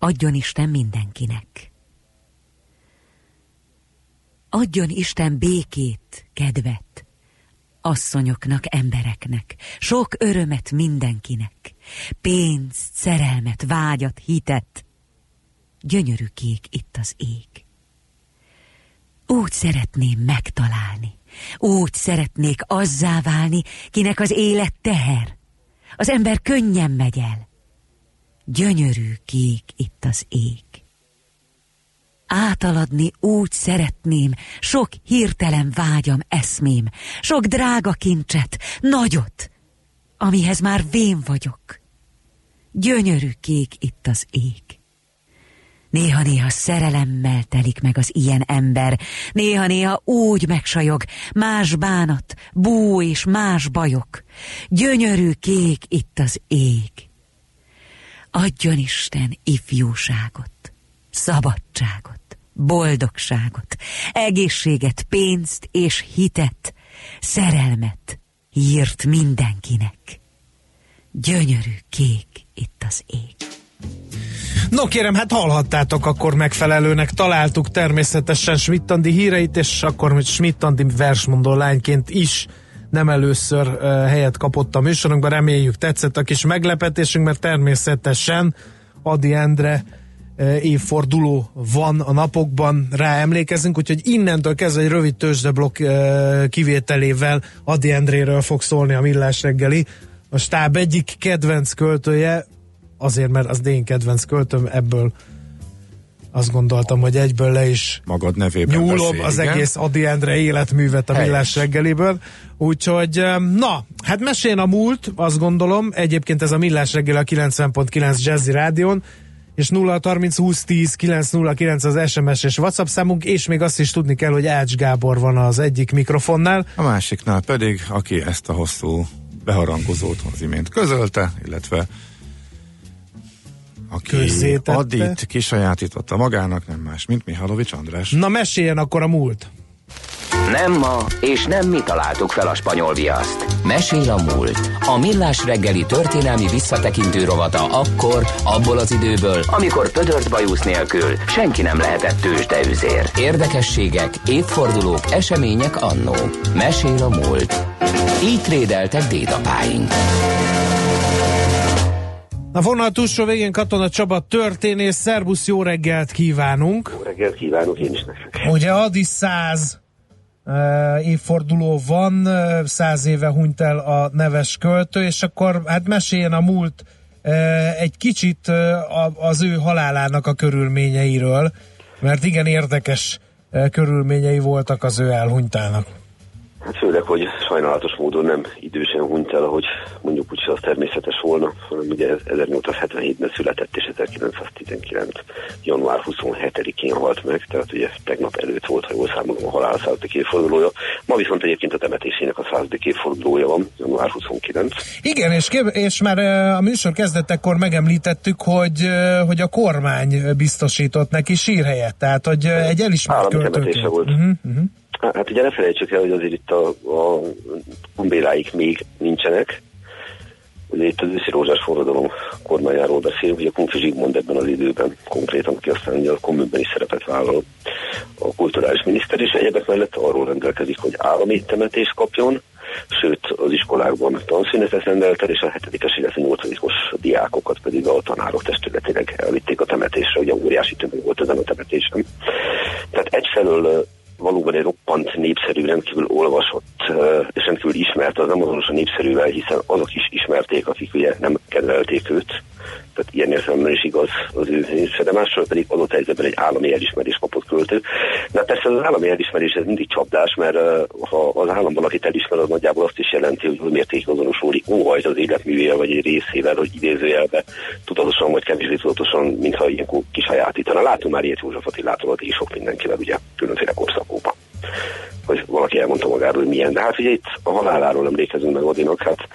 Adjon Isten mindenkinek. Adjon Isten békét, kedvet, asszonyoknak, embereknek, sok örömet mindenkinek, pénzt, szerelmet, vágyat, hitet. Gyönyörű kék itt az ég. Úgy szeretném megtalálni, úgy szeretnék azzá válni, kinek az élet teher. Az ember könnyen megy el. Gyönyörű kék itt az ég. Átaladni úgy szeretném, sok hirtelen vágyam eszmém, sok drága kincset, nagyot, amihez már vén vagyok. Gyönyörű kék itt az ég. Néha-néha szerelemmel telik meg az ilyen ember, néha-néha úgy megsajog, más bánat, bú és más bajok. Gyönyörű kék itt az ég. Adjon Isten ifjúságot, szabadságot, boldogságot, egészséget, pénzt és hitet, szerelmet, hírt mindenkinek. Gyönyörű kék itt az ég. No kérem, hát hallhattátok, akkor megfelelőnek találtuk természetesen Schmidt-Andi híreit, és akkor Schmidt-Andi versmondó lányként is nem először helyet kapott a műsorunkban, reméljük tetszett a kis meglepetésünk, mert természetesen Adi Endre évforduló van a napokban, rá emlékezünk, úgyhogy innentől kezdve egy rövid tőzsdeblokk kivételével Adi Endréről fog szólni a millás reggeli. A stáb egyik kedvenc költője, azért, mert az én kedvenc költöm, ebből azt gondoltam, hogy egyből le is magad nevében nyúlom beszél, az igen? egész Adi Endre életművet a Helyes. Millás reggeliből. Úgyhogy, na, hát meséljen a múlt, azt gondolom, egyébként ez a Millás reggel a 90.9 Jazzy Rádion, és 0 30 20 10 909 az SMS és WhatsApp számunk, és még azt is tudni kell, hogy Ács Gábor van az egyik mikrofonnál. A másiknál pedig, aki ezt a hosszú beharangozót az imént közölte, illetve aki Adit kisajátította magának, nem más, mint Mihálovics András. Na meséljen akkor a múlt. Nem ma, és nem mi találtuk fel a spanyol viaszt. Mesél a múlt. A millás reggeli történelmi visszatekintő rovata akkor, abból az időből, amikor pödört bajusz nélkül senki nem lehetett tőzsdeüzér. Érdekességek, évfordulók, események annó. Mesél a múlt. Így trédeltek dédapáink. A vonal túlsó végén Katona Csaba történész, szervusz, jó reggelt kívánunk! Jó reggelt kívánok én is nektek! Ugye Adi 100 uh, évforduló van, száz éve hunyt el a neves költő, és akkor hát meséljen a múlt egy kicsit az ő halálának a körülményeiről, mert igen érdekes körülményei voltak az ő elhunytának. Hát főleg, hogy sajnálatos módon nem idősen hunyt el, ahogy mondjuk úgy az természetes volna, hanem ugye 1877-ben született, és 1919. január 27-én halt meg, tehát ugye tegnap előtt volt, ha jól számolom a halál századik évfordulója. Ma viszont egyébként a temetésének a századik évfordulója van, január 29. Igen, és, kép- és már a műsor kezdetekor megemlítettük, hogy, hogy a kormány biztosított neki sírhelyet, tehát hogy egy elismert költő. volt. Uh-huh, uh-huh. Hát ugye ne felejtsük el, hogy azért itt a, a kumbéláik még nincsenek. Ugye itt az őszi rózsás forradalom kormányáról beszélünk, ugye Kunfi Zsigmond ebben az időben konkrétan, aki aztán ugye a kommunben is szerepet vállal a kulturális miniszter, és egyebek mellett arról rendelkezik, hogy állami temetést kapjon, sőt az iskolákban tanszünetet rendelt el, és a 7-es, illetve 8-os diákokat pedig a tanárok testületileg elvitték a temetésre, ugye óriási tömeg volt ezen a temetésen. Tehát egyfelől valóban egy roppant népszerű, rendkívül olvasott és rendkívül ismert, az nem azonos a népszerűvel, hiszen azok is ismerték, akik ugye nem kedvelték őt, tehát ilyen értelemben is igaz az ő de másról pedig adott helyzetben egy állami elismerés kapott költő. De persze az állami elismerés ez mindig csapdás, mert ha az állam valakit elismer, az nagyjából azt is jelenti, hogy mértékig azonosulik óhajt az életművével vagy egy részével, hogy idézőjelbe tudatosan vagy kevésbé tudatosan, mintha ilyenkor kisajátítana. Látunk már ilyet József Attilától, és sok mindenkivel ugye különféle korszakokban hogy valaki elmondta magáról, hogy milyen. De hát ugye itt a haláláról emlékezünk meg Odinak, hát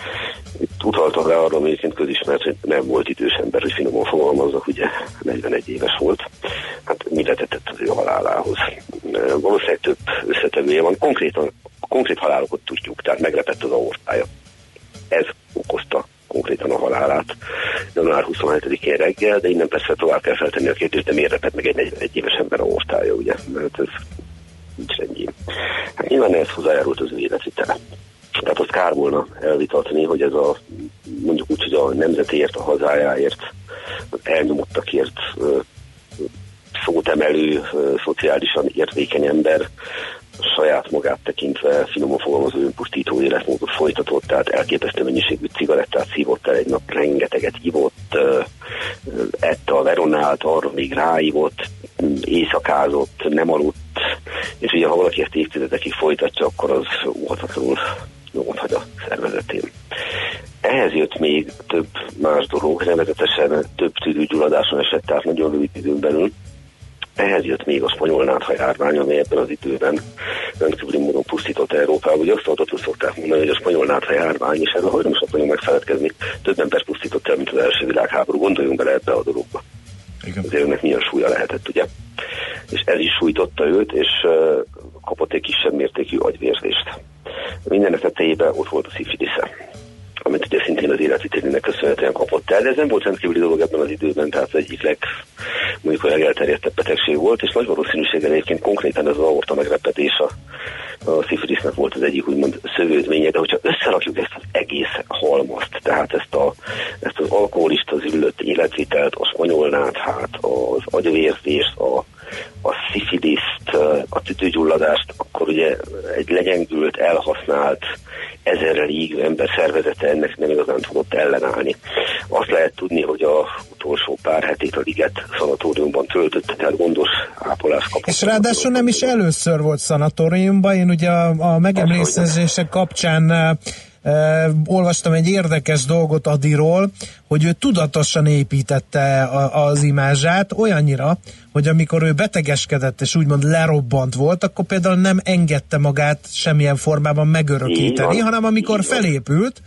itt utaltam rá arra, egyébként közismert, hogy nem volt idős ember, hogy finoman fogalmazzak, ugye 41 éves volt. Hát mi letetett az ő halálához? Valószínűleg több összetevője van. Konkrétan, konkrét halálokat tudjuk, tehát meglepett az aortája. Ez okozta konkrétan a halálát január 27-én reggel, de innen persze tovább kell feltenni a kérdést, de miért repett meg egy 41 éves ember a ortája, ugye? Mert ez nincs rendjén. Hát nyilván ez hozzájárult az ő életvitele. Tehát azt kár volna elvitatni, hogy ez a mondjuk úgy, hogy a nemzetért, a hazájáért, az elnyomottakért szót emelő, szociálisan értékeny ember saját magát tekintve finoman fogalmazó önpusztító életmódot folytatott, tehát elképesztő mennyiségű cigarettát szívott el egy nap, rengeteget ivott, ette a veronát, arra még ráivott, éjszakázott, nem aludt, és ugye ha valaki ezt évtizedekig folytatja, akkor az óhatatlanul nyomot hagy a szervezetén. Ehhez jött még több más dolog, nevezetesen több tüdőgyulladáson esett, tehát nagyon rövid időn belül, ehhez jött még a spanyol nátha járvány, ami ebben az időben rendkívüli módon pusztított Európában. Ugye azt adatot szokták mondani, hogy a spanyol nátha járvány, és erről hajlamosak vagyunk megfeledkezni, több ember pusztított el, mint az első világháború. Gondoljunk bele ebbe a dologba. Igen. Azért önnek milyen súlya lehetett, ugye? És ez is sújtotta őt, és kapott egy kisebb mértékű agyvérzést. Mindenek tetejében ott volt a szifilisze amit ugye szintén az életvitelének köszönhetően kapott el, de ez nem volt rendkívüli dolog ebben az időben, tehát az egyik leg, mondjuk a legelterjedtebb betegség volt, és nagy valószínűséggel egyébként konkrétan ez az aorta megrepetés a, a szifilisznek volt az egyik úgymond szövődménye, de hogyha összerakjuk ezt az egész halmazt, tehát ezt, a, ezt az alkoholista züllött életvitelt, a spanyolnát, hát az agyvérzést, a, a szifiliszt, a tüdőgyulladást, akkor ugye egy legyengült, elhasznált, ezerrel ígő ember szervezete ennek nem igazán tudott ellenállni. Azt lehet tudni, hogy a utolsó pár hetét a Liget szanatóriumban töltötte, tehát gondos ápolás kapott. És ráadásul nem is először volt szanatóriumban, én ugye a, a megemlékezések kapcsán olvastam egy érdekes dolgot Adiról, hogy ő tudatosan építette a, az imázsát olyannyira, hogy amikor ő betegeskedett és úgymond lerobbant volt, akkor például nem engedte magát semmilyen formában megörökíteni, hanem amikor felépült,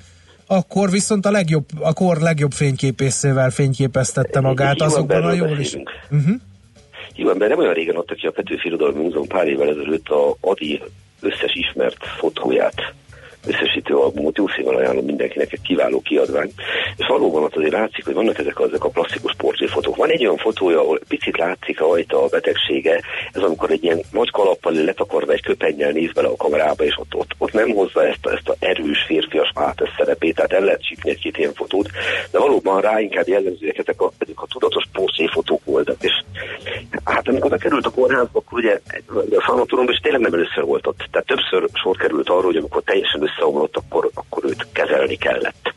akkor viszont a legjobb, a kor legjobb fényképészével fényképeztette magát, azokban a jól is. Uh-huh. Jó ember, nem olyan régen adta ki a Petőfi Irodalmi Múzeum pár évvel ezelőtt a Adi összes ismert fotóját összesítő albumot, jó szívvel ajánlom mindenkinek, egy kiváló kiadvány. És valóban ott azért látszik, hogy vannak ezek, ezek a klasszikus portréfotók. Van egy olyan fotója, ahol picit látszik a ajta a betegsége, ez amikor egy ilyen nagy kalappal letakarva egy köpennyel néz bele a kamerába, és ott, ott, ott nem hozza ezt a, ezt a erős férfias átes szerepét, tehát el lehet csípni egy-két ilyen fotót, de valóban rá inkább jellemzőek ezek a, ezek a tudatos portréfotók voltak. És hát amikor bekerült a kórházba, akkor ugye a szanatóriumban, és tényleg nem először volt ott. Tehát többször sor került arról, hogy amikor teljesen összeomlott, akkor, akkor őt kezelni kellett.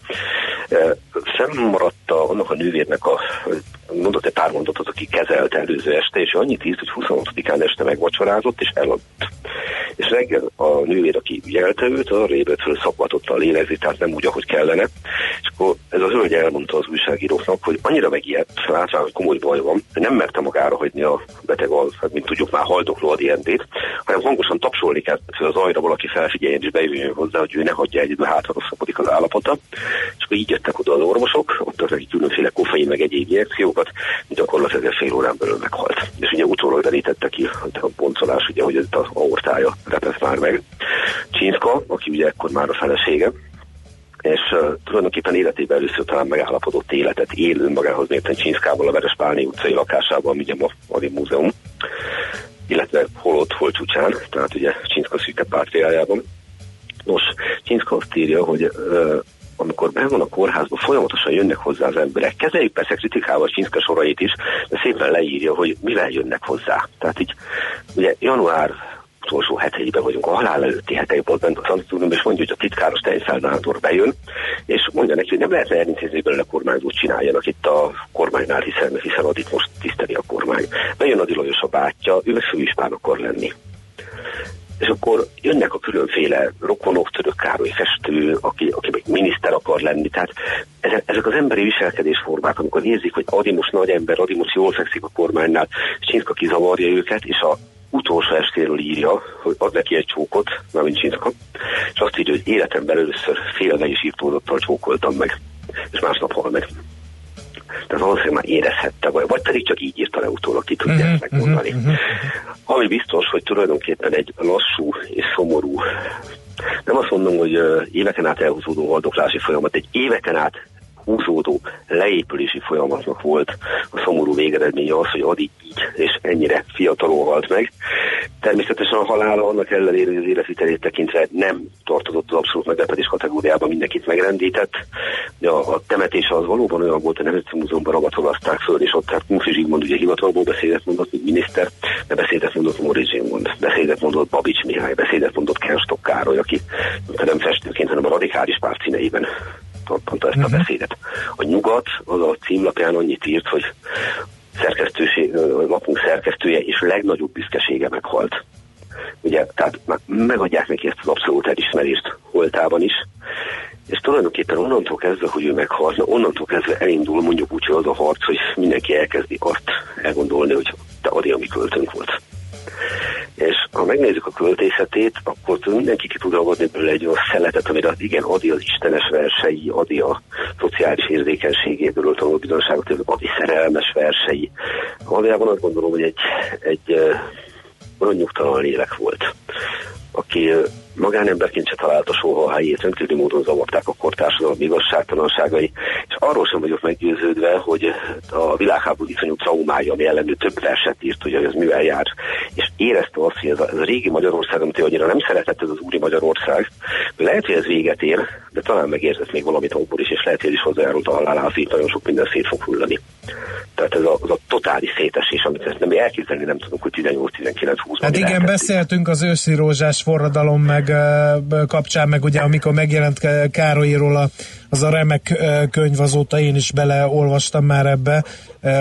Fennmaradt a, annak a nővérnek a mondott egy pár mondatot, aki kezelte előző este, és annyit írt, hogy 26-án este megvacsorázott, és eladt. És reggel a nővér, aki ügyelte őt, a rébet föl szakvatotta a lélegzi, tehát nem úgy, ahogy kellene. És akkor ez a hölgy elmondta az újságíróknak, hogy annyira megijedt, látván, hogy komoly baj van, hogy nem merte magára hagyni a beteg, az, hát, mint tudjuk már haldokló a DNT-t, hanem hangosan tapsolni kell az ajra valaki felfigyeljen és bejöjjön hozzá, hogy ő ne hagyja egyedül, hátra rosszabbodik az állapota. És akkor így jöttek oda az orvosok, ott az különféle koffein meg egyéb injekciókat, gyakorlatilag fél órán belül meghalt. És ugye utólag derítette ki a boncolás, ugye, hogy itt a aortája repesz már meg. Csinszka, aki ugye ekkor már a felesége, és uh, tulajdonképpen életében először talán megállapodott életet él önmagához mérten Csinszkával a Verespálni utcai lakásában, ugye ma a múzeum, illetve holott, hol csúcsán, tehát ugye Csinszka szűke pátriájában. Nos, Csinszka azt írja, hogy uh, amikor ben van a kórházba, folyamatosan jönnek hozzá az emberek. Kezeljük persze kritikával Csinszka sorait is, de szépen leírja, hogy mivel jönnek hozzá. Tehát így ugye január utolsó heteiben vagyunk, a halál előtti hetei volt bent a szanatóriumban, és mondja, hogy a titkáros Steinfeldátor bejön, és mondja neki, hogy nem lehetne elintézni belőle kormányzót csináljanak itt a kormánynál, hiszen, hiszen addig most tiszteli a kormány. Bejön a Lajos a bátyja, ő meg főispán akar lenni és akkor jönnek a különféle rokonok, török Károly festő, aki, aki még miniszter akar lenni, tehát ezek, az emberi viselkedésformák, amikor érzik, hogy Adi most nagy ember, Adi most jól fekszik a kormánynál, Csinka kizavarja őket, és a utolsó estéről írja, hogy ad neki egy csókot, mármint Csinka, és azt írja, hogy életemben először félve és írtózattal csókoltam meg, és másnap hal meg. Tehát valószínűleg már érezhette, vagy, vagy pedig csak így írta le utólag, ki tudja uh-huh, ezt megmondani. Uh-huh, uh-huh. Ami biztos, hogy tulajdonképpen egy lassú és szomorú, nem azt mondom, hogy éveken át elhúzódó haldoklási folyamat, egy éveken át húzódó leépülési folyamatnak volt a szomorú végeredménye az, hogy Adi így és ennyire fiatalon halt meg. Természetesen a halála annak ellenére, hogy az életvitelét tekintve nem tartozott az abszolút meglepetés kategóriába, mindenkit megrendített. De a, a temetése az valóban olyan volt, hogy Nemzeti Múzeumban ragatolazták föl, és ott tehát Kunfi Zsigmond ugye hivatalból beszédet mondott, mint miniszter, de beszédet mondott Móricz Zsigmond, beszédet mondott Babics Mihály, beszédet mondott Kenstok Károly, aki nem festőként, hanem a radikális párt színeiben mondta ezt a uh-huh. beszédet. A nyugat az a címlapján annyit írt, hogy szerkesztőség, lapunk szerkesztője és legnagyobb büszkesége meghalt. Ugye, tehát megadják neki ezt az abszolút elismerést holtában is, és tulajdonképpen onnantól kezdve, hogy ő meghalt, onnantól kezdve elindul mondjuk úgy, hogy az a harc, hogy mindenki elkezdi azt elgondolni, hogy te adi, ami költünk volt és ha megnézzük a költészetét, akkor mindenki ki tud ragadni belőle egy olyan szeletet, amire igen adi az istenes versei, adi a szociális érzékenységéből tanul bizonságot, adi szerelmes versei. Valójában azt gondolom, hogy egy, egy olyan nyugtalan lélek volt, aki magánemberként se találta soha a helyét, rendkívüli módon zavarták a kortársadalom igazságtalanságai, és arról sem vagyok meggyőződve, hogy a világháború iszonyú traumája, ami ellenő több verset írt, hogy az mivel jár, és érezte azt, hogy ez a, ez a régi Magyarország, amit annyira nem szeretett, ez az úri Magyarország, lehet, hogy ez véget ér, de talán megérzett még valamit abból is, és lehet, hogy is hozzájárult a halálához, így nagyon sok minden szét fog hullani. Tehát ez a, az a totális szétesés, amit ezt nem elképzelni nem tudunk, hogy 18-19-20 Hát igen, beszéltünk az őszi rózsás forradalom meg kapcsán, meg ugye amikor megjelent Károlyról a, az a remek könyv, azóta én is beleolvastam már ebbe,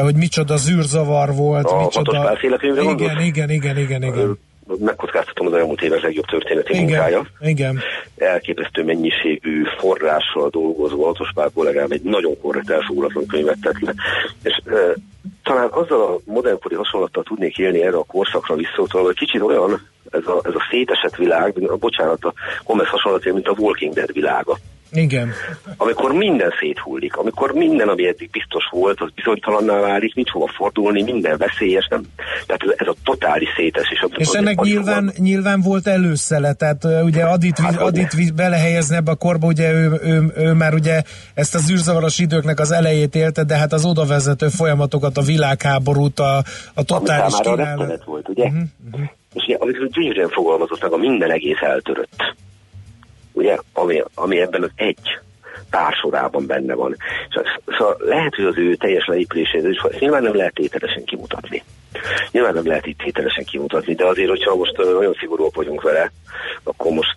hogy micsoda zűrzavar volt, a micsoda... Igen, igen, igen, igen, igen, igen megkockáztatom az elmúlt évek legjobb történeti igen, munkája. Igen. Elképesztő mennyiségű forrással dolgozó Altos Pál kollégám egy nagyon korrekt elfogulatlan könyvet tett le. És e, talán azzal a modernkori hasonlattal tudnék élni erre a korszakra visszautalva, hogy kicsit olyan ez a, ez a szétesett világ, a, bocsánat, a Gomez hasonlatja, mint a Walking Dead világa. Igen. Amikor minden széthullik, amikor minden, ami eddig biztos volt, az bizonytalanná válik, nincs hova fordulni, minden veszélyes, nem? Tehát ez, ez a totális szétesés. És ennek nyilván, van. nyilván volt előszele, tehát ugye Adit, hát, Adit belehelyezni ebbe a korba, ugye ő, ő, ő, már ugye ezt az űrzavaros időknek az elejét élte, de hát az oda vezető folyamatokat, a világháborút, a, a totális kínálat. volt, ugye? Uh-huh, uh-huh. És ugye, amikor gyönyörűen fogalmazott meg, a minden egész eltörött ugye, ami, ami ebben az egy társorában benne van. Szóval lehet, hogy az ő teljes leépülését is nyilván nem lehet tételesen kimutatni. Nyilván nem lehet itt tételesen kimutatni, de azért, hogyha most nagyon szigorúak vagyunk vele, akkor most,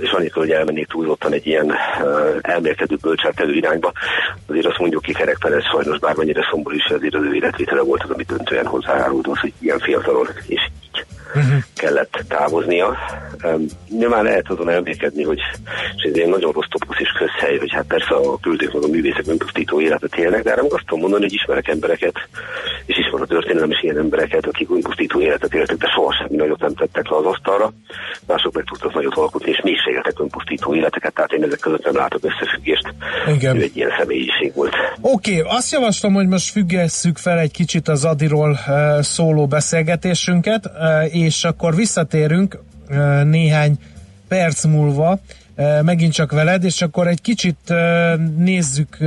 és annyit, hogy elmennék túlzottan egy ilyen elmélkedő bölcseltelő irányba, azért azt mondjuk ki Kerek Perez sajnos bármennyire szomorú is, azért az ő életvitele volt az, amit döntően hozzájárult az, hogy ilyen fiatalon és így uh-huh. kellett távoznia. Um, nyilván lehet azon elmékedni, hogy és ez egy nagyon rossz toposz és közhely, hogy hát persze a küldők meg a művészek önpusztító életet élnek, de nem azt tudom mondani, hogy ismerek embereket, és ismer a történelem is ilyen embereket, akik önpusztító életet éltek, de soha semmi nagyot nem tettek le az asztalra. Mások meg tudtak nagyot alkotni, és mégsem éltek önpusztító életeket, tehát én ezek között nem látok összefüggést. Igen. Ő egy ilyen személyiség volt. Oké, okay, azt javaslom, hogy most függesszük fel egy kicsit az Adiról uh, szóló beszélgetésünket, uh, és akkor visszatérünk néhány perc múlva megint csak veled, és akkor egy kicsit nézzük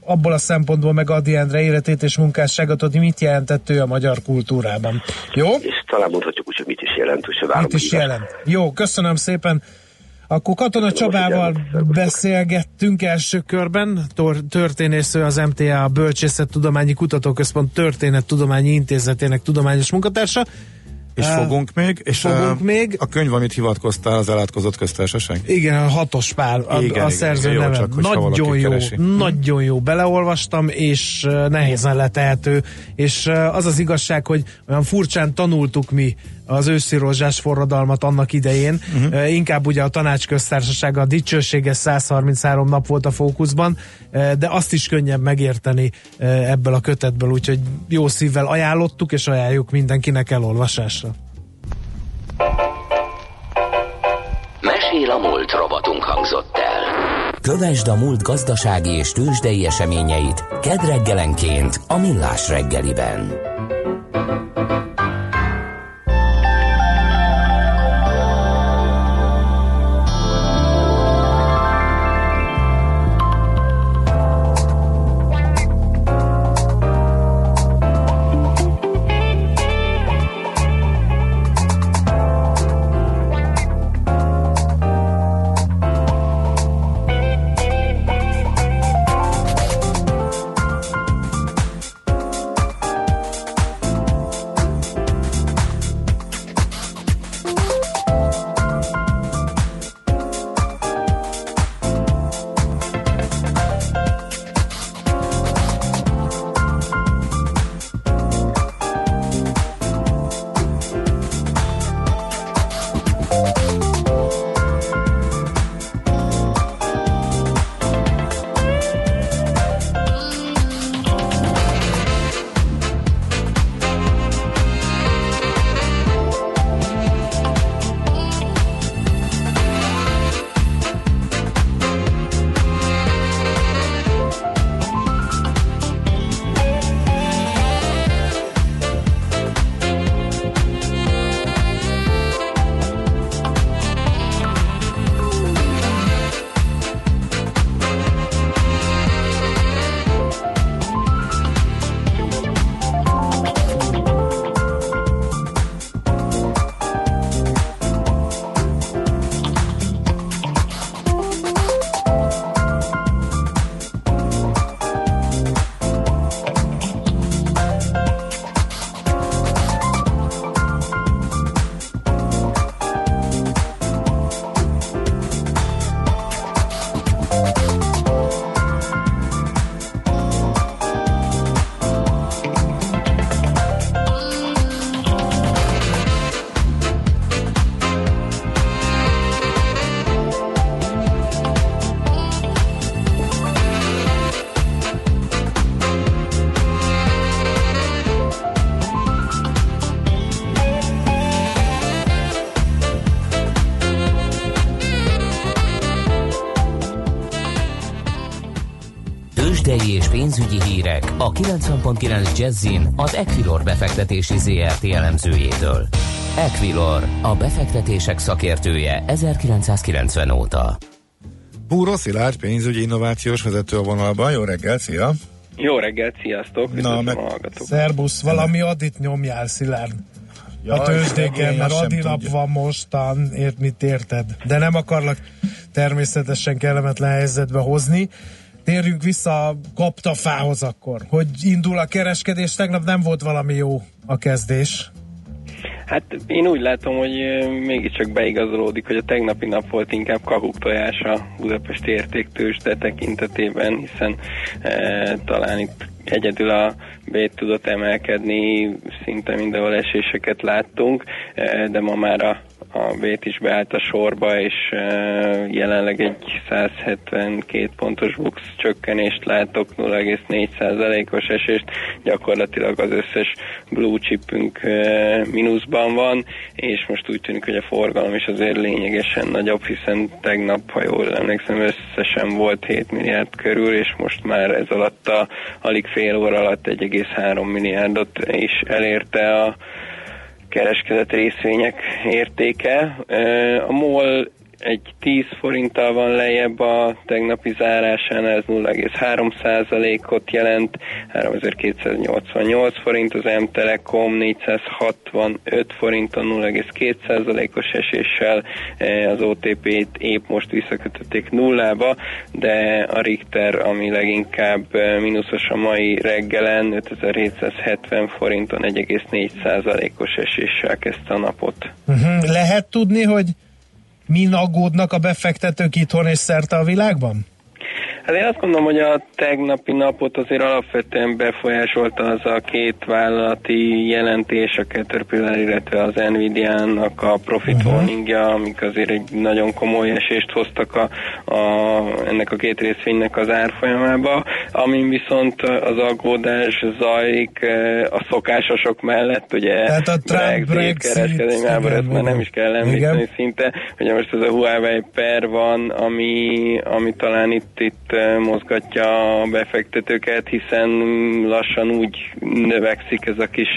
abból a szempontból meg Adi Endre életét és munkásságot, hogy mit jelentett ő a magyar kultúrában. Jó? És talán mondhatjuk úgy, hogy mit is jelent, hogy Mit is jelent. Jó, köszönöm szépen. Akkor Katona Csabával beszélgettünk első körben, történésző az MTA Bölcsészettudományi Kutatóközpont Történettudományi Intézetének tudományos munkatársa. És fogunk még, és fogunk a, még. a könyv, amit hivatkoztál, az elátkozott köztársaság? Igen, a hatos pár, a, igen, a szerző igen, neve. Jó, csak, nagyon jó, keresi. nagyon jó. Beleolvastam, és nehézen letehető, és az az igazság, hogy olyan furcsán tanultuk mi az őszi rozsás forradalmat annak idején. Uh-huh. Inkább ugye a tanácsköztársaság a dicsőséges 133 nap volt a fókuszban, de azt is könnyebb megérteni ebből a kötetből, úgyhogy jó szívvel ajánlottuk, és ajánljuk mindenkinek elolvasásra. Mesél a múlt robotunk hangzott el. Kövesd a múlt gazdasági és tőzsdei eseményeit kedd reggelenként a Millás reggeliben. A 90.9 Jazzin az Equilor befektetési ZRT elemzőjétől. Equilor, a befektetések szakértője 1990 óta. Búró Szilárd, pénzügyi innovációs vezető a vonalban. Jó reggel, szia! Jó reggelt, sziasztok! Na, meg szerbusz, valami adit nyomjál, Szilárd. Jaj, a tőzsdéken, mert adinap van mostan, ért mit érted? De nem akarlak természetesen kellemetlen helyzetbe hozni. Térjünk vissza a kaptafához akkor. Hogy indul a kereskedés? Tegnap nem volt valami jó a kezdés. Hát én úgy látom, hogy mégiscsak beigazolódik, hogy a tegnapi nap volt inkább kahuk tojás a Budapesti értéktősde tekintetében, hiszen e, talán itt egyedül a B tudott emelkedni, szinte mindenhol eséseket láttunk, e, de ma már a a vét is beállt a sorba, és jelenleg egy 172 pontos bux csökkenést látok, 0,4%-os esést, gyakorlatilag az összes blue chipünk mínuszban van, és most úgy tűnik, hogy a forgalom is azért lényegesen nagyobb, hiszen tegnap, ha jól emlékszem, összesen volt 7 milliárd körül, és most már ez alatt a alig fél óra alatt 1,3 milliárdot is elérte a kereskedett részvények értéke. A MOL egy 10 forinttal van lejjebb a tegnapi zárásán, ez 0,3%-ot jelent, 3288 forint, az M-Telekom 465 forinton 0,2%-os eséssel, e, az OTP-t épp most visszakötötték nullába, de a Richter, ami leginkább e, mínuszos a mai reggelen, 5770 forinton 1,4%-os eséssel kezdte a napot. Uh-huh. Lehet tudni, hogy min aggódnak a befektetők itthon és szerte a világban? Hát én azt gondolom, hogy a tegnapi napot azért alapvetően befolyásolta az a két vállalati jelentés, a Caterpillar, illetve az Nvidia-nak a profit uh-huh. warningja, amik azért egy nagyon komoly esést hoztak a, a, ennek a két részvénynek az árfolyamába, amin viszont az aggódás zajlik eh, a szokásosok mellett, ugye Tehát a Trump Brexit, ezt már nem is kell említeni szinte, hogy most ez a Huawei per van, ami, ami talán itt, itt mozgatja a befektetőket, hiszen lassan úgy növekszik ez a kis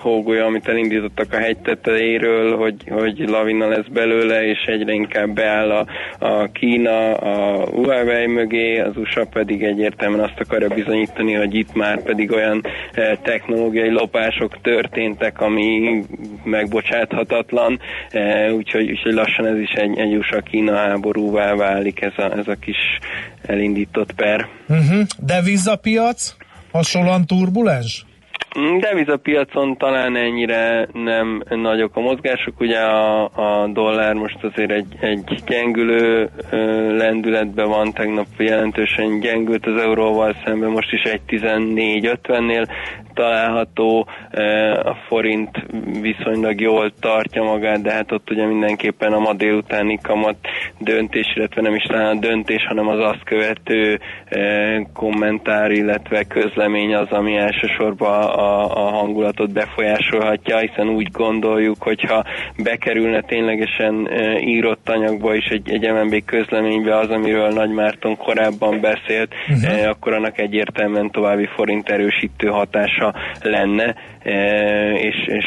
hógolya, amit elindítottak a hegy tetejéről, hogy, hogy lavina lesz belőle, és egyre inkább beáll a, a Kína a Huawei mögé, az USA pedig egyértelműen azt akarja bizonyítani, hogy itt már pedig olyan technológiai lopások történtek, ami megbocsáthatatlan, úgyhogy, úgyhogy lassan ez is egy, egy USA-Kína háborúvá válik ez a, ez a kis elindított per. Uh-huh. Devizapiac hasonlóan turbulens? Devizapiacon talán ennyire nem nagyok a mozgások, ugye a, a dollár most azért egy, egy gyengülő lendületben van, tegnap jelentősen gyengült az euróval szemben, most is egy 14-50-nél található, a forint viszonylag jól tartja magát, de hát ott ugye mindenképpen a ma délutáni kamat döntés, illetve nem is talán a döntés, hanem az azt követő kommentár, illetve közlemény az, ami elsősorban a, a hangulatot befolyásolhatja, hiszen úgy gondoljuk, hogyha bekerülne ténylegesen írott anyagba is egy, egy MNB közleménybe az, amiről Nagy Márton korábban beszélt, uh-huh. akkor annak egyértelműen további forint erősítő hatása lenne, és, és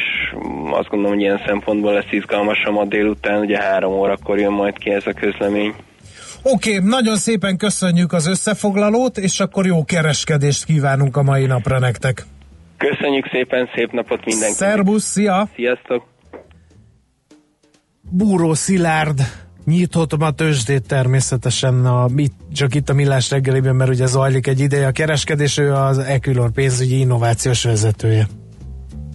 azt gondolom, hogy ilyen szempontból lesz izgalmas a ma délután, ugye három órakor jön majd ki ez a közlemény. Oké, okay, nagyon szépen köszönjük az összefoglalót, és akkor jó kereskedést kívánunk a mai napra nektek. Köszönjük szépen, szép napot mindenkinek. Szerbusz, szia! Sziasztok! Búró Szilárd nyitott ma tőzsdét természetesen a, csak itt a Millás reggelében, mert ugye zajlik egy ideje a kereskedés, ő az Equilor pénzügyi innovációs vezetője.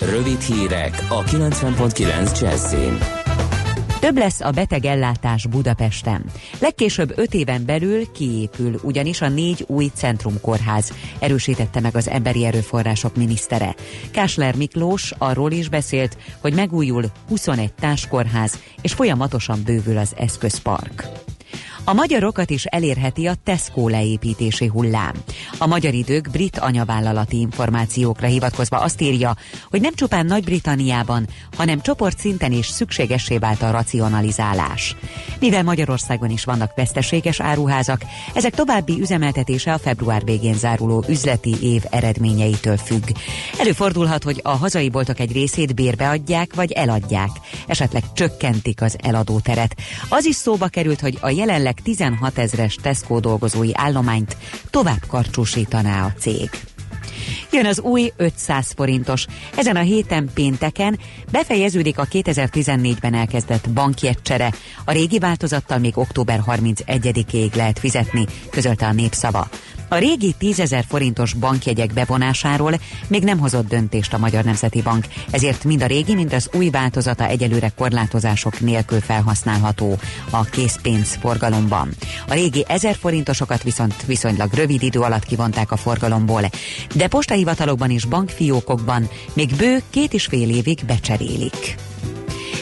Rövid hírek a 90.9 Jazzin. Több lesz a betegellátás Budapesten. Legkésőbb öt éven belül kiépül ugyanis a négy új centrumkórház, erősítette meg az emberi erőforrások minisztere. Kásler Miklós arról is beszélt, hogy megújul 21 táskorház, és folyamatosan bővül az eszközpark. A magyarokat is elérheti a Tesco leépítési hullám. A magyar idők brit anyavállalati információkra hivatkozva azt írja, hogy nem csupán Nagy-Britanniában, hanem csoportszinten is szükségessé vált a racionalizálás. Mivel Magyarországon is vannak veszteséges áruházak, ezek további üzemeltetése a február végén záruló üzleti év eredményeitől függ. Előfordulhat, hogy a hazai boltok egy részét bérbe adják vagy eladják, esetleg csökkentik az eladóteret. Az is szóba került, hogy a jelenleg 16 ezres Tesco dolgozói állományt tovább karcsúsítaná a cég. Jön az új 500 forintos. Ezen a héten pénteken befejeződik a 2014-ben elkezdett bankjegycsere. A régi változattal még október 31-ig lehet fizetni, közölte a népszava. A régi 10.000 forintos bankjegyek bevonásáról még nem hozott döntést a Magyar Nemzeti Bank, ezért mind a régi, mind az új változata egyelőre korlátozások nélkül felhasználható a készpénz forgalomban. A régi 1000 forintosokat viszont viszonylag rövid idő alatt kivonták a forgalomból, de postahivatalokban és bankfiókokban még bő két és fél évig becserélik.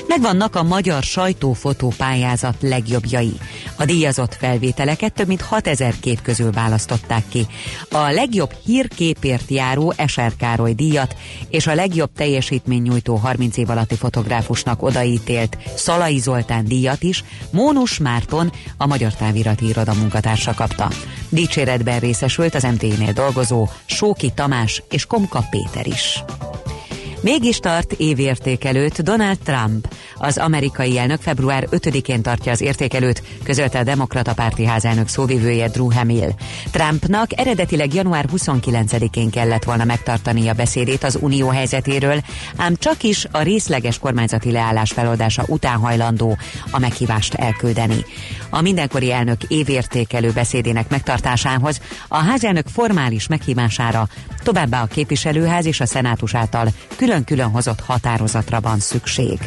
Megvannak a magyar sajtófotó pályázat legjobbjai. A díjazott felvételeket több mint 6000 kép közül választották ki. A legjobb hírképért járó Eser Károly díjat és a legjobb teljesítménynyújtó 30 év alatti fotográfusnak odaítélt Szalai Zoltán díjat is Mónus Márton, a Magyar Távirati Iroda munkatársa kapta. Dicséretben részesült az MT-nél dolgozó Sóki Tamás és Komka Péter is. Mégis tart évértékelőt Donald Trump. Az amerikai elnök február 5-én tartja az értékelőt, közölte a Demokrata Párti házelnök szóvivője Drew Hamill. Trumpnak eredetileg január 29-én kellett volna megtartani a beszédét az unió helyzetéről, ám csak is a részleges kormányzati leállás feloldása után hajlandó a meghívást elküldeni. A mindenkori elnök évértékelő beszédének megtartásához a házelnök formális meghívására továbbá a képviselőház és a szenátus által külön-külön hozott határozatra van szükség.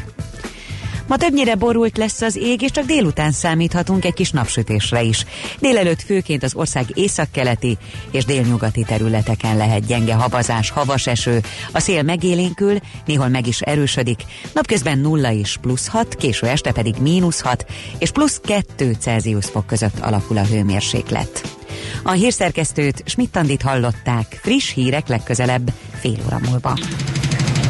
Ma többnyire borult lesz az ég, és csak délután számíthatunk egy kis napsütésre is. Délelőtt főként az ország északkeleti és délnyugati területeken lehet gyenge havazás, havas eső. A szél megélénkül, néhol meg is erősödik. Napközben 0 és plusz 6, késő este pedig mínusz 6 és plusz 2 Celsius fok között alakul a hőmérséklet. A hírszerkesztőt Schmidt-Tandit hallották. Friss hírek legközelebb fél óra múlva.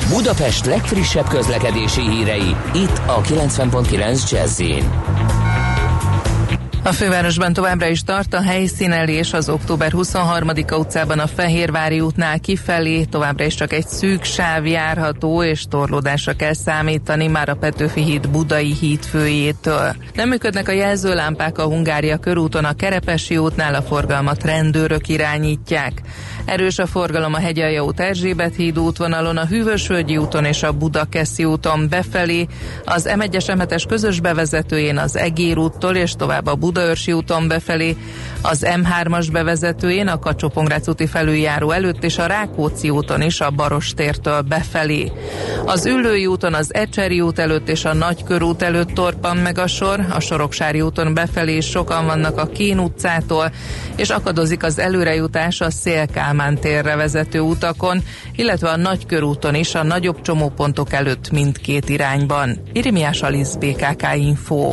Budapest legfrissebb közlekedési hírei, itt a 90.9 jazz a fővárosban továbbra is tart a helyszínelés az október 23-a utcában a Fehérvári útnál kifelé, továbbra is csak egy szűk sáv járható, és torlódásra kell számítani már a Petőfi híd Budai híd főjétől. Nem működnek a jelzőlámpák a Hungária körúton, a Kerepesi útnál a forgalmat rendőrök irányítják. Erős a forgalom a Hegyalja út Erzsébet híd útvonalon, a Hűvösvölgyi úton és a Budakeszi úton befelé, az M1-es m közös bevezetőjén az Egér úttól és tovább a Budaörsi úton befelé, az M3-as bevezetőjén a kacsó úti felüljáró előtt és a Rákóczi úton is a Barostértől befelé. Az Üllői úton az Ecseri út előtt és a Nagykörút előtt torpan meg a sor, a Soroksári úton befelé sokan vannak a Kén utcától, és akadozik az előrejutás a Szélkám Kálmán térre vezető utakon, illetve a Nagykörúton is a nagyobb csomópontok előtt mindkét irányban. Irimiás Alisz BKK Info.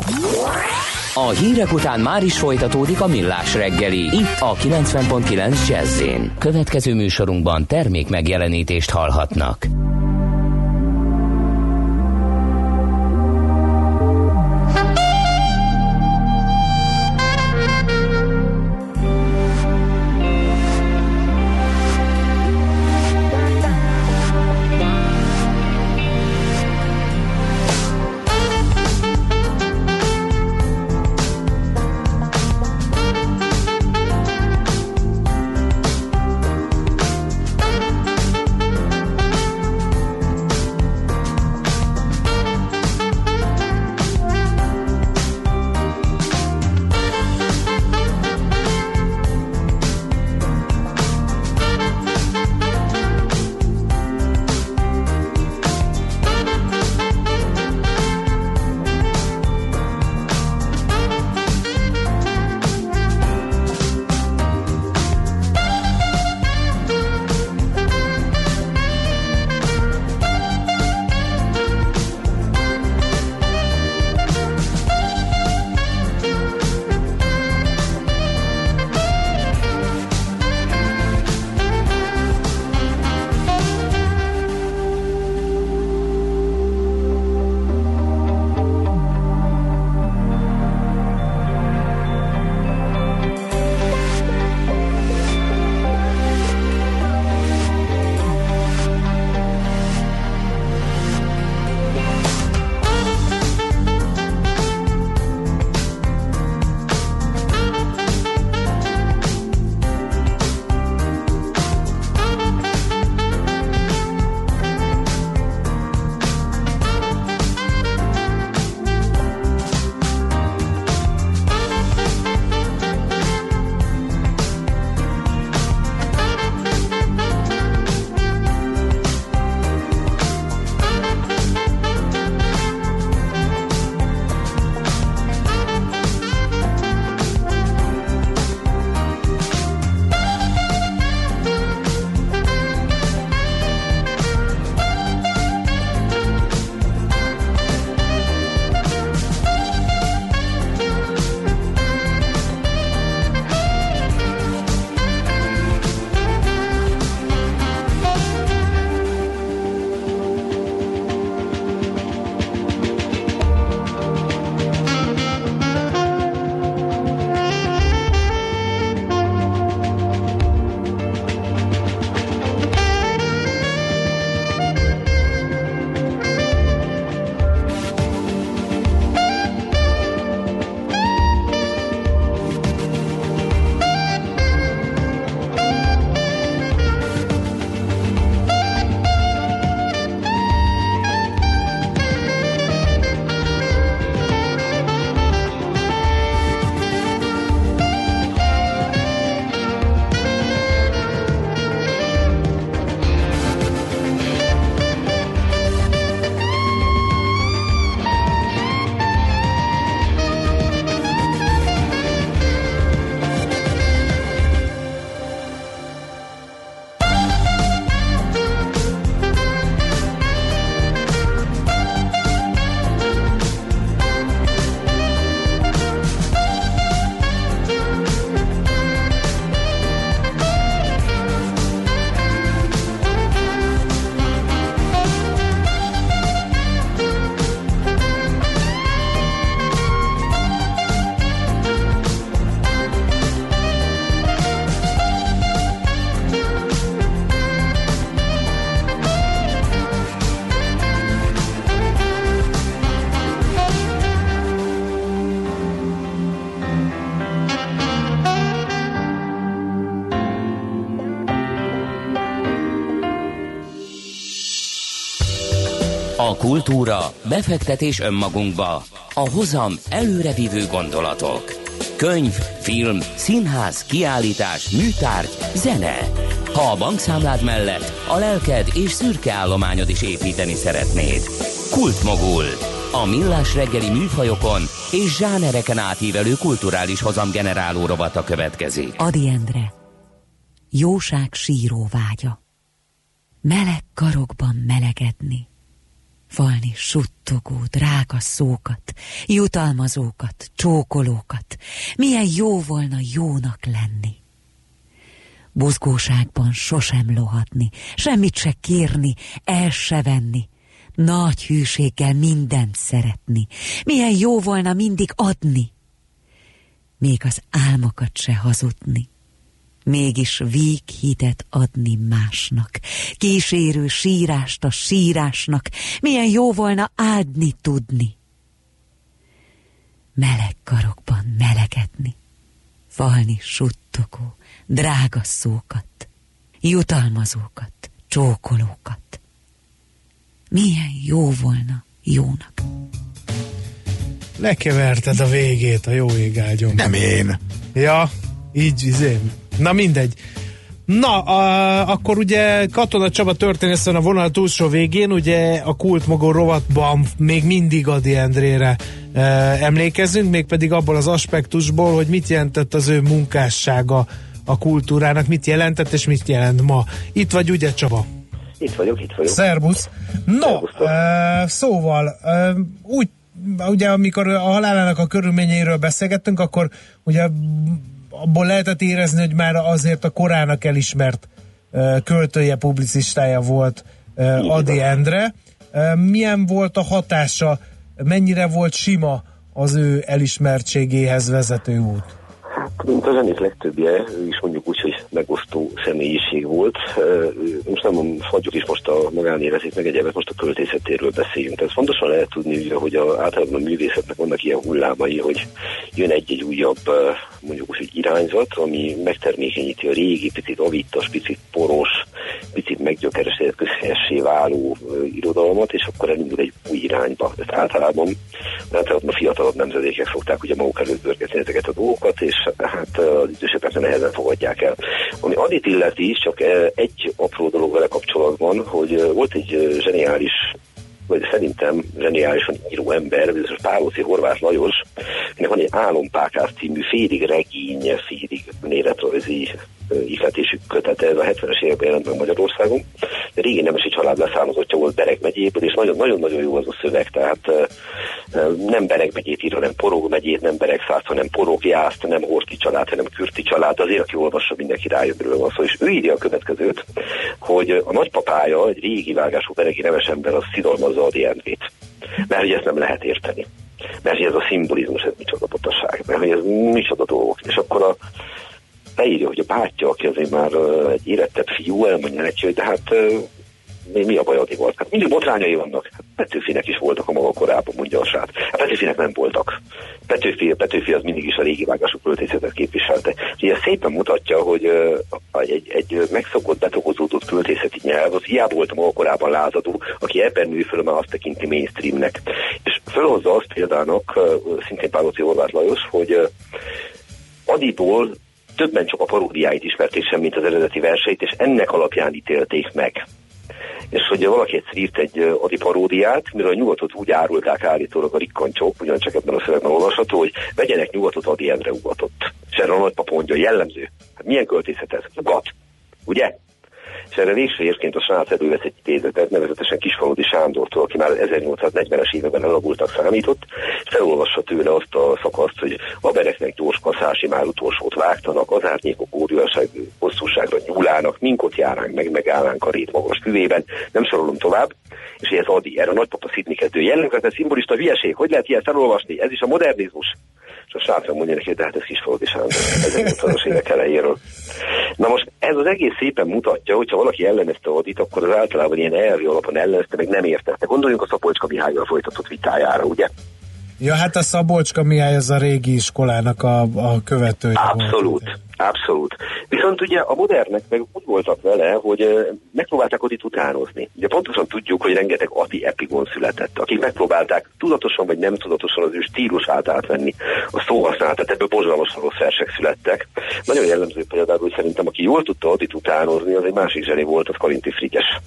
A hírek után már is folytatódik a millás reggeli. Itt a 90.9 jazz Következő műsorunkban termék megjelenítést hallhatnak. A kultúra, befektetés önmagunkba, a hozam előrevívő gondolatok. Könyv, film, színház, kiállítás, műtárgy, zene. Ha a bankszámlád mellett a lelked és szürke állományod is építeni szeretnéd. Kultmogul. A millás reggeli műfajokon és zsánereken átívelő kulturális hozamgeneráló rovata következik. Adi Endre. Jóság síró vágya. Meleg karokban melegedni falni suttogó, drága szókat, jutalmazókat, csókolókat. Milyen jó volna jónak lenni. Buzgóságban sosem lohatni, semmit se kérni, el se venni. Nagy hűséggel mindent szeretni. Milyen jó volna mindig adni. Még az álmokat se hazudni mégis hitet adni másnak. Kísérő sírást a sírásnak, milyen jó volna áldni tudni. Meleg karokban melegedni, falni suttogó, drága szókat, jutalmazókat, csókolókat. Milyen jó volna jónak. Lekeverted a végét a jó ég. Nem én. Ja, így izém. Na mindegy. Na, a, akkor ugye Katona Csaba történészen a vonal túlsó végén, ugye a kultmogó rovatban még mindig Adi Endrére e, emlékezünk, mégpedig abból az aspektusból, hogy mit jelentett az ő munkássága a kultúrának, mit jelentett és mit jelent ma. Itt vagy ugye Csaba? Itt vagyok, itt vagyok. Szerbusz. No, e, szóval e, úgy, ugye amikor a halálának a körülményeiről beszélgettünk, akkor ugye abból lehetett érezni, hogy már azért a korának elismert költője, publicistája volt Adi Endre. Milyen volt a hatása, mennyire volt sima az ő elismertségéhez vezető út? Mint a zenék legtöbbje, ő is mondjuk úgy, hogy megosztó személyiség volt. Most nem hagyjuk is most a magánéletét, meg egyébként most a költészetéről beszéljünk. Tehát fontosan lehet tudni, hogy a, általában a művészetnek vannak ilyen hullámai, hogy jön egy-egy újabb mondjuk úgy, hogy irányzat, ami megtermékenyíti a régi, picit avittas, picit poros, picit meggyökeresedett közhelyessé váló irodalmat, és akkor elindul egy új irányba. Ezt általában, általában a fiatalabb nemzedékek szokták ugye maguk előtt ezeket a dolgokat, és hát az idősebbek nehezen fogadják el. Ami Adit illeti is, csak egy apró dolog vele kapcsolatban, hogy volt egy zseniális vagy szerintem zseniálisan író ember, bizonyos Pálóci Horváth Lajos, akinek van egy Álompákász című félig regény, félig néletrajzi ihletésű kötete, ez a 70-es években jelent meg Magyarországon. De régi nemesi család leszármazottja volt Bereg megyéből, és nagyon-nagyon jó az a szöveg, tehát nem Bereg megyét ír, hanem Porog megyét, nem Bereg szárt, hanem Porog Jászt, nem Horti család, hanem Kürti család, azért, aki olvassa, mindenki rájön, van szó. És ő írja a következőt, hogy a nagypapája, egy régi vágású beregi neves ember, az szidalmazza a DNV-t. Mert hogy ezt nem lehet érteni. Mert hogy ez a szimbolizmus, ez micsoda potaság, mert hogy ez micsoda dolgok. És akkor a leírja, hogy a bátyja, aki azért már egy érettebb fiú, elmondja neki, hogy de hát mi, a baj Adival? Hát mindig botrányai vannak. Hát Petőfinek is voltak a maga korában, mondja a srác. Hát Petőfinek nem voltak. Petőfi, Petőfi az mindig is a régi vágású költészetet képviselte. Ugye szépen mutatja, hogy egy, egy megszokott, betogozódott költészeti nyelv, az hiába volt a maga korában lázadó, aki ebben nő föl, már azt tekinti mainstreamnek. És fölhozza azt példának, szintén Pálóci Orvát Lajos, hogy uh, Adiból többen csak a paródiáit ismerték sem, mint az eredeti verseit, és ennek alapján ítélték meg és hogy valaki egyszer írt egy Adi paródiát, miről a nyugatot úgy árulták állítólag a rikkancsók, ugyancsak ebben a szövegben olvasható, hogy vegyenek nyugatot Adi Endre ugatott. És erre a nagypapa mondja, jellemző. Hát milyen költészet ez? Ugat. Ugye? És erre érként a srác elővesz egy idézetet, nevezetesen Kisfaludi Sándortól, aki már 1840-es években elavultak számított, felolvassa tőle azt a szakaszt, hogy a bereknek gyors kaszási már utolsót vágtanak, az árnyékok óriáság hosszúságra nyúlának, minkot járánk meg, megállánk a rét magas füvében, nem sorolom tovább, és ez Adi, erre a nagypapa szidni kezdő jellemzett, szimbolista hülyeség, hogy lehet ilyen felolvasni, ez is a modernizmus. A srác mondja neki, de hát ez Kisfaludi Sándor 1800-as évek elejéről. Na most ez az egész szépen mutatja, hogyha valaki ellenezte Adit, akkor az általában ilyen elvi alapon ellenezte, meg nem értette. Gondoljunk a Szapolcska Mihályjal folytatott vitájára, ugye? Ja, hát a Szabolcska Mihály az a régi iskolának a, a követője Abszolút. Volt. Abszolút. Viszont ugye a modernek meg úgy voltak vele, hogy megpróbálták Adit utánozni. Ugye pontosan tudjuk, hogy rengeteg Ati epigon született, akik megpróbálták tudatosan vagy nem tudatosan az ő stílusát átvenni, a szóhasználatát, ebből borzalmasan rossz versek születtek. Nagyon jellemző például, hogy szerintem aki jól tudta Adit utánozni, az egy másik zseni volt, az Karinti Frigyes.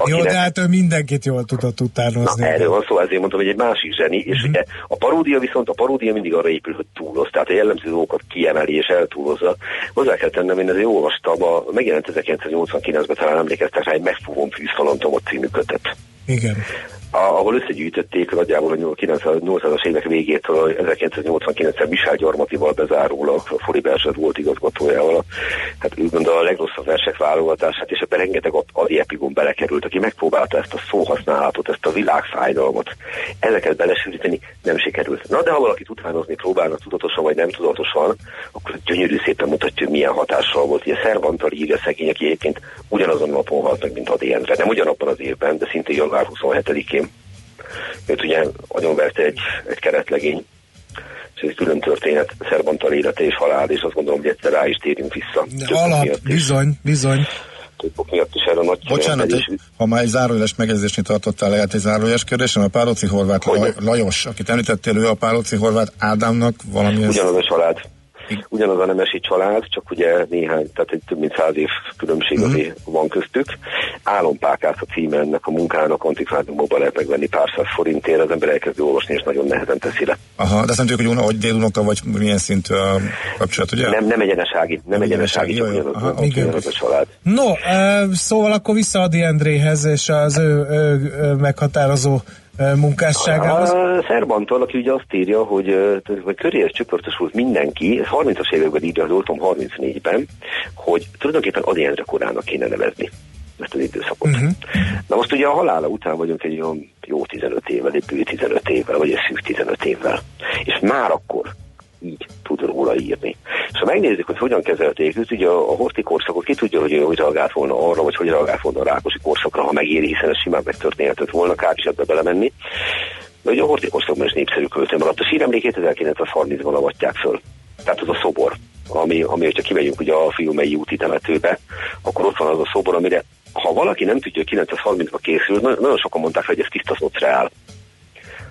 Akinek... Jó, de hát ő mindenkit jól tudott utánozni. Na, erről van szó, ezért mondtam, hogy egy másik zseni, és uh-huh. ugye a paródia viszont, a paródia mindig arra épül, hogy túloz, tehát a jellemző dolgokat kiemeli és eltúlozza. Hozzá kell tennem, én ezért olvastam, a, megjelent 1989-ben talán emlékeztek rá egy Megfúvom fűzfalontomot című kötet. Igen ahol összegyűjtötték nagyjából a 1980-as évek végétől 1989-ben Michel Gyarmatival bezárólag, a Fori Berzsed volt igazgatójával. Hát úgymond a legrosszabb versek válogatását, és ebben rengeteg Adi Epigon belekerült, aki megpróbálta ezt a szóhasználatot, ezt a világfájdalmat, ezeket belesűríteni, nem sikerült. Na de ha valakit utánozni próbálna tudatosan vagy nem tudatosan, akkor gyönyörű szépen mutatja, milyen hatással volt. Ugye Szervantal írja szegény, aki egyébként ugyanazon a napon halt meg, mint Adi Endre. Nem ugyanabban az évben, de szintén január 27-én őt ugye agyonverte egy, egy keretlegény, és ez külön történet, Szerbantal élete és halál, és azt gondolom, hogy egyszer rá is térjünk vissza. De alap, bizony, bizony. Többok miatt is erre nagy Bocsánat, egy, ha már egy zárójeles megjegyzésnél tartottál, lehet egy zárójeles kérdésem. A Pálóci Horváth Laj, Lajos, akit említettél, ő a Pálóci Horváth Ádámnak valami... Ugyanaz a család ugyanaz a nemesi család, csak ugye néhány, tehát egy több mint száz év különbség uh-huh. azért van köztük. Álompákát a címe ennek a munkának, antikváriumokban lehet megvenni pár száz forintért, az ember elkezdi olvasni, és nagyon nehezen teszi le. Aha, de azt nem tudjuk, hogy, hogy délunoka, vagy milyen szintű a kapcsolat, ugye? Nem, nem egyenesági, nem, nem egyenesági, csak ugyanaz, Aha, ugyanaz a család. No, uh, szóval akkor vissza Adi Endréhez, és az ő, ő, ő meghatározó munkásságához? A Szerbantal, aki ugye azt írja, hogy, hogy köréhez csoportosult mindenki, ez 30-as években írja, az 34-ben, hogy tulajdonképpen Adi Endre korának kéne nevezni ezt az időszakot. Uh-huh. Na most ugye a halála után vagyunk egy olyan jó 15 évvel, egy bő 15 évvel, vagy egy szűk 15 évvel. És már akkor így tud róla írni. Ha megnézzük, hogy hogyan kezelték őt, ugye a, a horti korszakot ki tudja, hogy hogy reagált volna arra, vagy hogy reagált volna a rákosi korszakra, ha megéri, hiszen ez simán megtörténhetett volna, kár is ebbe belemenni. De ugye a horti korszakban is népszerű költő maradt. A síremlékét 1930-ban avatják föl. Tehát az a szobor, ami, ami hogyha kimegyünk ugye a Fiumei úti temetőbe, akkor ott van az a szobor, amire ha valaki nem tudja, hogy 930-ban készül, nagyon sokan mondták, hogy ez tiszta szociál.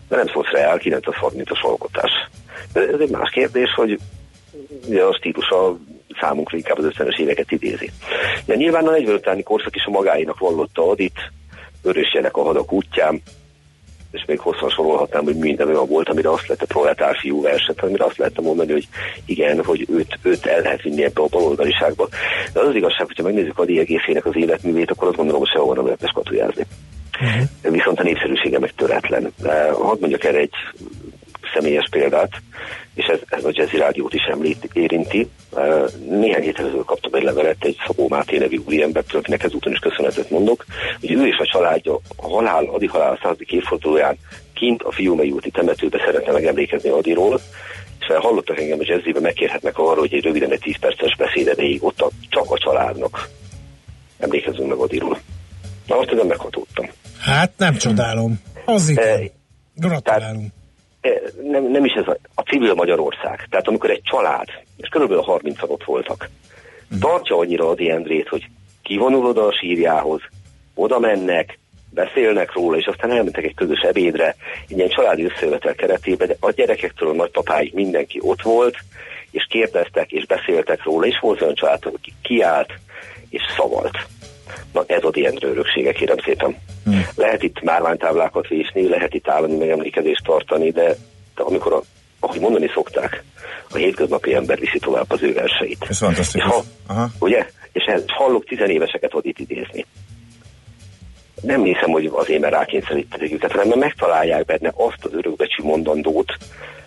De nem szociál, 930-as alkotás. De ez egy más kérdés, hogy ugye a stílusa számunkra inkább az 50-es éveket idézi. De nyilván a 40 utáni korszak is a magáinak vallotta Adit, Örösjenek a hadak útján, és még hosszan sorolhatnám, hogy minden olyan volt, amire azt lehet a proletár fiú verset, amire azt lehet mondani, hogy igen, hogy őt, őt el lehet vinni ebbe a baloldaliságba. De az, az igazság, hogyha megnézzük a egészének az életművét, akkor azt gondolom, hogy sehol nem lehet beskatujázni. Uh-huh. Viszont a népszerűsége meg töretlen. Hadd mondjak erre egy személyes példát, és ez, ez a Jazzy Rádiót is említ, érinti. Néhány héttel ezelőtt kaptam egy levelet egy Szabó Máté nevű úriembertől, akinek ezúton is köszönetet mondok, hogy ő és a családja a halál, Adi halál századik évfordulóján kint a Fiumei úti temetőbe szeretne megemlékezni Adiról, és hallottak engem a jazzibe, megkérhetnek arra, hogy egy röviden egy 10 perces beszéd ott a, csak a családnak emlékezzünk meg Adiról. Na most ezen meghatódtam. Hát nem csodálom. Az igen. Gratulálunk. Nem, nem is ez a, a civil Magyarország. Tehát amikor egy család, és körülbelül 30 ott voltak, uh-huh. tartja annyira Adi Endrét, hogy kivonul oda a sírjához, oda mennek, beszélnek róla, és aztán elmentek egy közös ebédre, egy ilyen családi összejövetel keretében, de a gyerekektől a nagypapáig mindenki ott volt, és kérdeztek, és beszéltek róla, és volt olyan család, aki kiállt, és szavalt. Na ez a DN öröksége, kérem szépen. Hmm. Lehet itt márványtáblákat vésni, lehet itt állami megemlékezést tartani, de, de amikor, a, ahogy mondani szokták, a hétköznapi ember viszi tovább az ő verseit. Ez fantasztikus. Ha, Aha. Ugye? És ez, hallok tizenéveseket ott itt idézni. Nem hiszem, hogy azért, mert rákényszerítették őket, hanem mert megtalálják benne azt az örökbecsű mondandót,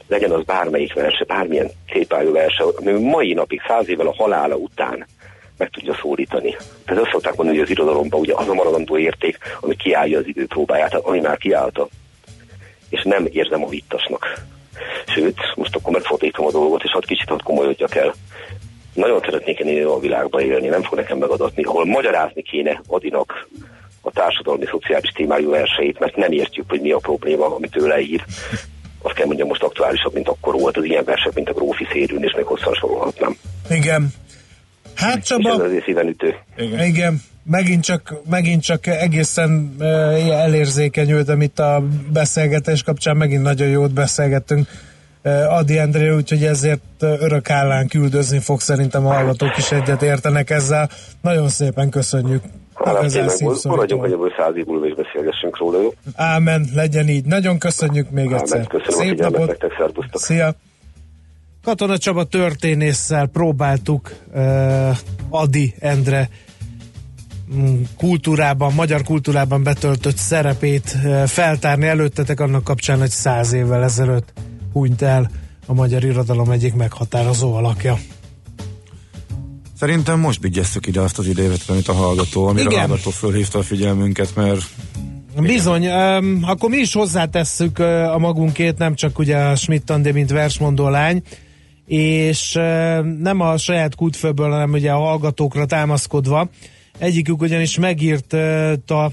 legyen az bármelyik verse, bármilyen szépálló verse, ami mai napig, száz évvel a halála után meg tudja szólítani. Tehát azt szokták mondani, hogy az irodalomban ugye az a maradandó érték, ami kiállja az idő próbáját, ami már kiállta, és nem érzem a vittasnak. Sőt, most akkor megfordítom a dolgot, és hadd kicsit hadd komolyodjak el. Nagyon szeretnék én a világba élni, nem fog nekem megadatni, ahol magyarázni kéne Adinak a társadalmi, szociális témájú verseit, mert nem értjük, hogy mi a probléma, amit ő leír. azt kell mondjam, most aktuálisabb, mint akkor volt, az ilyen versek, mint a Grófi Szérűn, és még hosszan sorolhatnám. Igen. Hát Csaba... És ez azért szívenütő. Igen. Igen. Megint csak, megint csak egészen uh, elérzékenyültem itt a beszélgetés kapcsán, megint nagyon jót beszélgettünk Adi André, úgyhogy ezért örök állán küldözni fog, szerintem a hallgatók is egyet értenek ezzel. Nagyon szépen köszönjük. Hát tényleg, maradjunk annyiból száz év múlva és beszélgessünk róla, jó? Ámen, legyen így. Nagyon köszönjük még Ámen, egyszer. köszönöm Szép a napot. nektek. Szia! Katona Csaba történésszel próbáltuk uh, Adi Endre mm, kultúrában, magyar kultúrában betöltött szerepét feltárni előttetek annak kapcsán, hogy száz évvel ezelőtt hunyt el a magyar irodalom egyik meghatározó alakja. Szerintem most vigyesszük ide azt az idévet, amit a hallgató, amire Igen. a hallgató fölhívta a figyelmünket, mert Bizony, um, akkor mi is hozzátesszük uh, a magunkét, nem csak ugye a Schmidt Andi, mint versmondó lány, és nem a saját kútfőből, hanem ugye a hallgatókra támaszkodva. Egyikük ugyanis megírta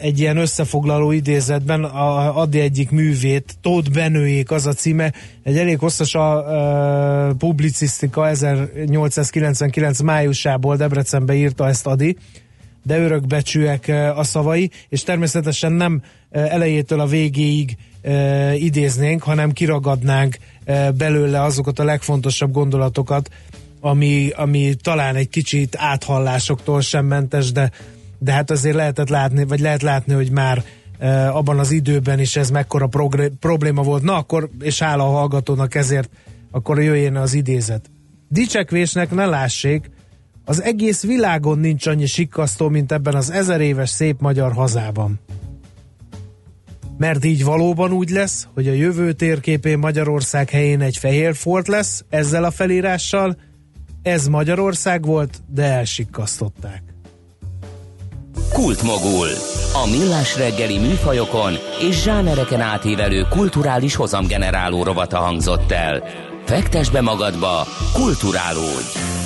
egy ilyen összefoglaló idézetben a Adi egyik művét, Tóth Benőjék az a címe, egy elég hosszas a uh, publicisztika 1899 májusából Debrecenbe írta ezt Adi, de örökbecsűek a szavai, és természetesen nem elejétől a végéig idéznénk, hanem kiragadnánk belőle azokat a legfontosabb gondolatokat, ami, ami talán egy kicsit áthallásoktól sem mentes, de, de hát azért lehetett látni, vagy lehet látni, hogy már e, abban az időben is ez mekkora probléma volt. Na akkor, és hála a hallgatónak ezért, akkor jöjjön az idézet. Dicsekvésnek ne lássék, az egész világon nincs annyi sikkasztó, mint ebben az ezer éves szép magyar hazában. Mert így valóban úgy lesz, hogy a jövő térképén Magyarország helyén egy fehér folt lesz, ezzel a felírással, ez Magyarország volt, de elsikkasztották. Kultmogul. A millás reggeli műfajokon és zsánereken átívelő kulturális hozamgeneráló rovata hangzott el. Fektes be magadba, kulturálódj!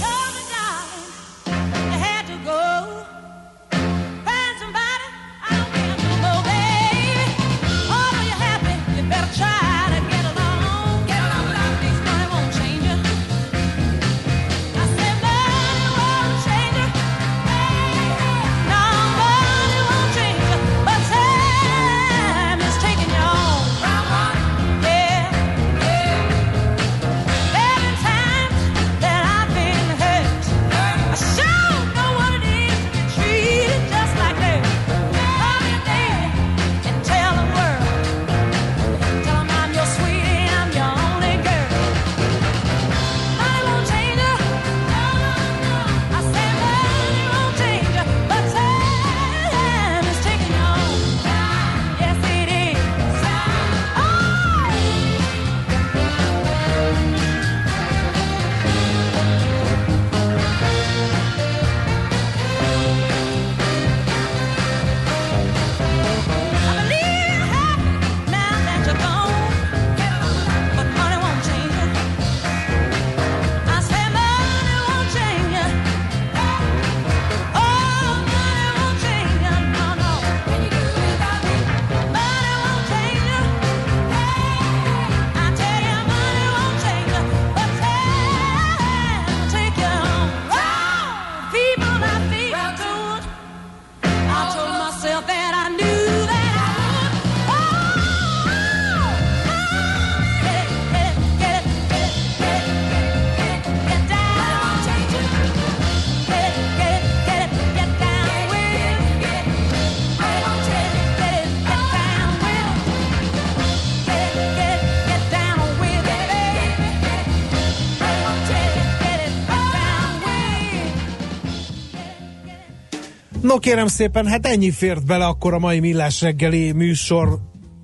No kérem szépen, hát ennyi fért bele akkor a mai millás reggeli műsor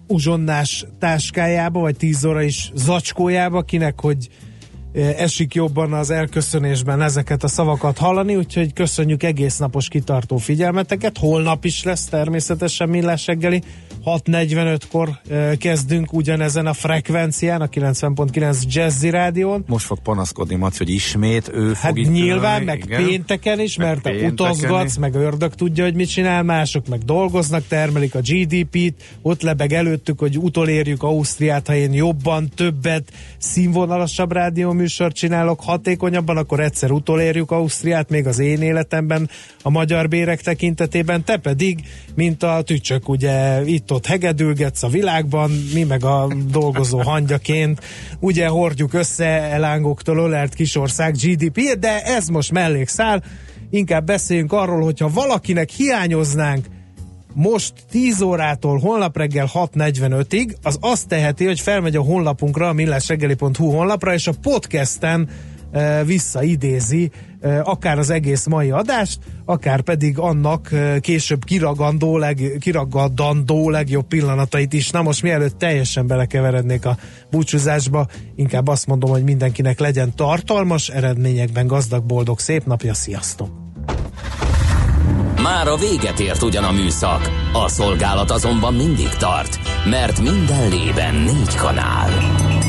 uzsonnás táskájába, vagy tíz óra is zacskójába, kinek hogy esik jobban az elköszönésben ezeket a szavakat hallani, úgyhogy köszönjük egész napos kitartó figyelmeteket. Holnap is lesz természetesen millás reggeli. 6.45-kor kezdünk ugyanezen a frekvencián, a 90.9 Jazzy Rádión. Most fog panaszkodni Mac, hogy ismét ő hát fog itt nyilván, ülni, meg igen. pénteken is, Meg mert te pénteken utazgatsz, is. meg ördög tudja, hogy mit csinál, mások meg dolgoznak, termelik a GDP-t, ott lebeg előttük, hogy utolérjük Ausztriát, ha én jobban, többet, színvonalasabb rádióműsort csinálok, hatékonyabban, akkor egyszer utolérjük Ausztriát, még az én életemben a magyar bérek tekintetében, te pedig, mint a tücsök, ugye itt-ott hegedülgetsz a világban, mi meg a dolgozó hangyaként, ugye hordjuk össze elángoktól ölelt kisország GDP-t, de ez most mellékszál, inkább beszéljünk arról, hogyha valakinek hiányoznánk most 10 órától holnap reggel 6.45-ig, az azt teheti, hogy felmegy a honlapunkra, a millásreggeli.hu honlapra, és a podcasten visszaidézi e, akár az egész mai adást, akár pedig annak e, később kiragandó, leg, kiragadandó legjobb pillanatait is. Na most mielőtt teljesen belekeverednék a búcsúzásba, inkább azt mondom, hogy mindenkinek legyen tartalmas, eredményekben gazdag, boldog, szép napja, sziasztok! Már a véget ért ugyan a műszak, a szolgálat azonban mindig tart, mert minden lében négy kanál.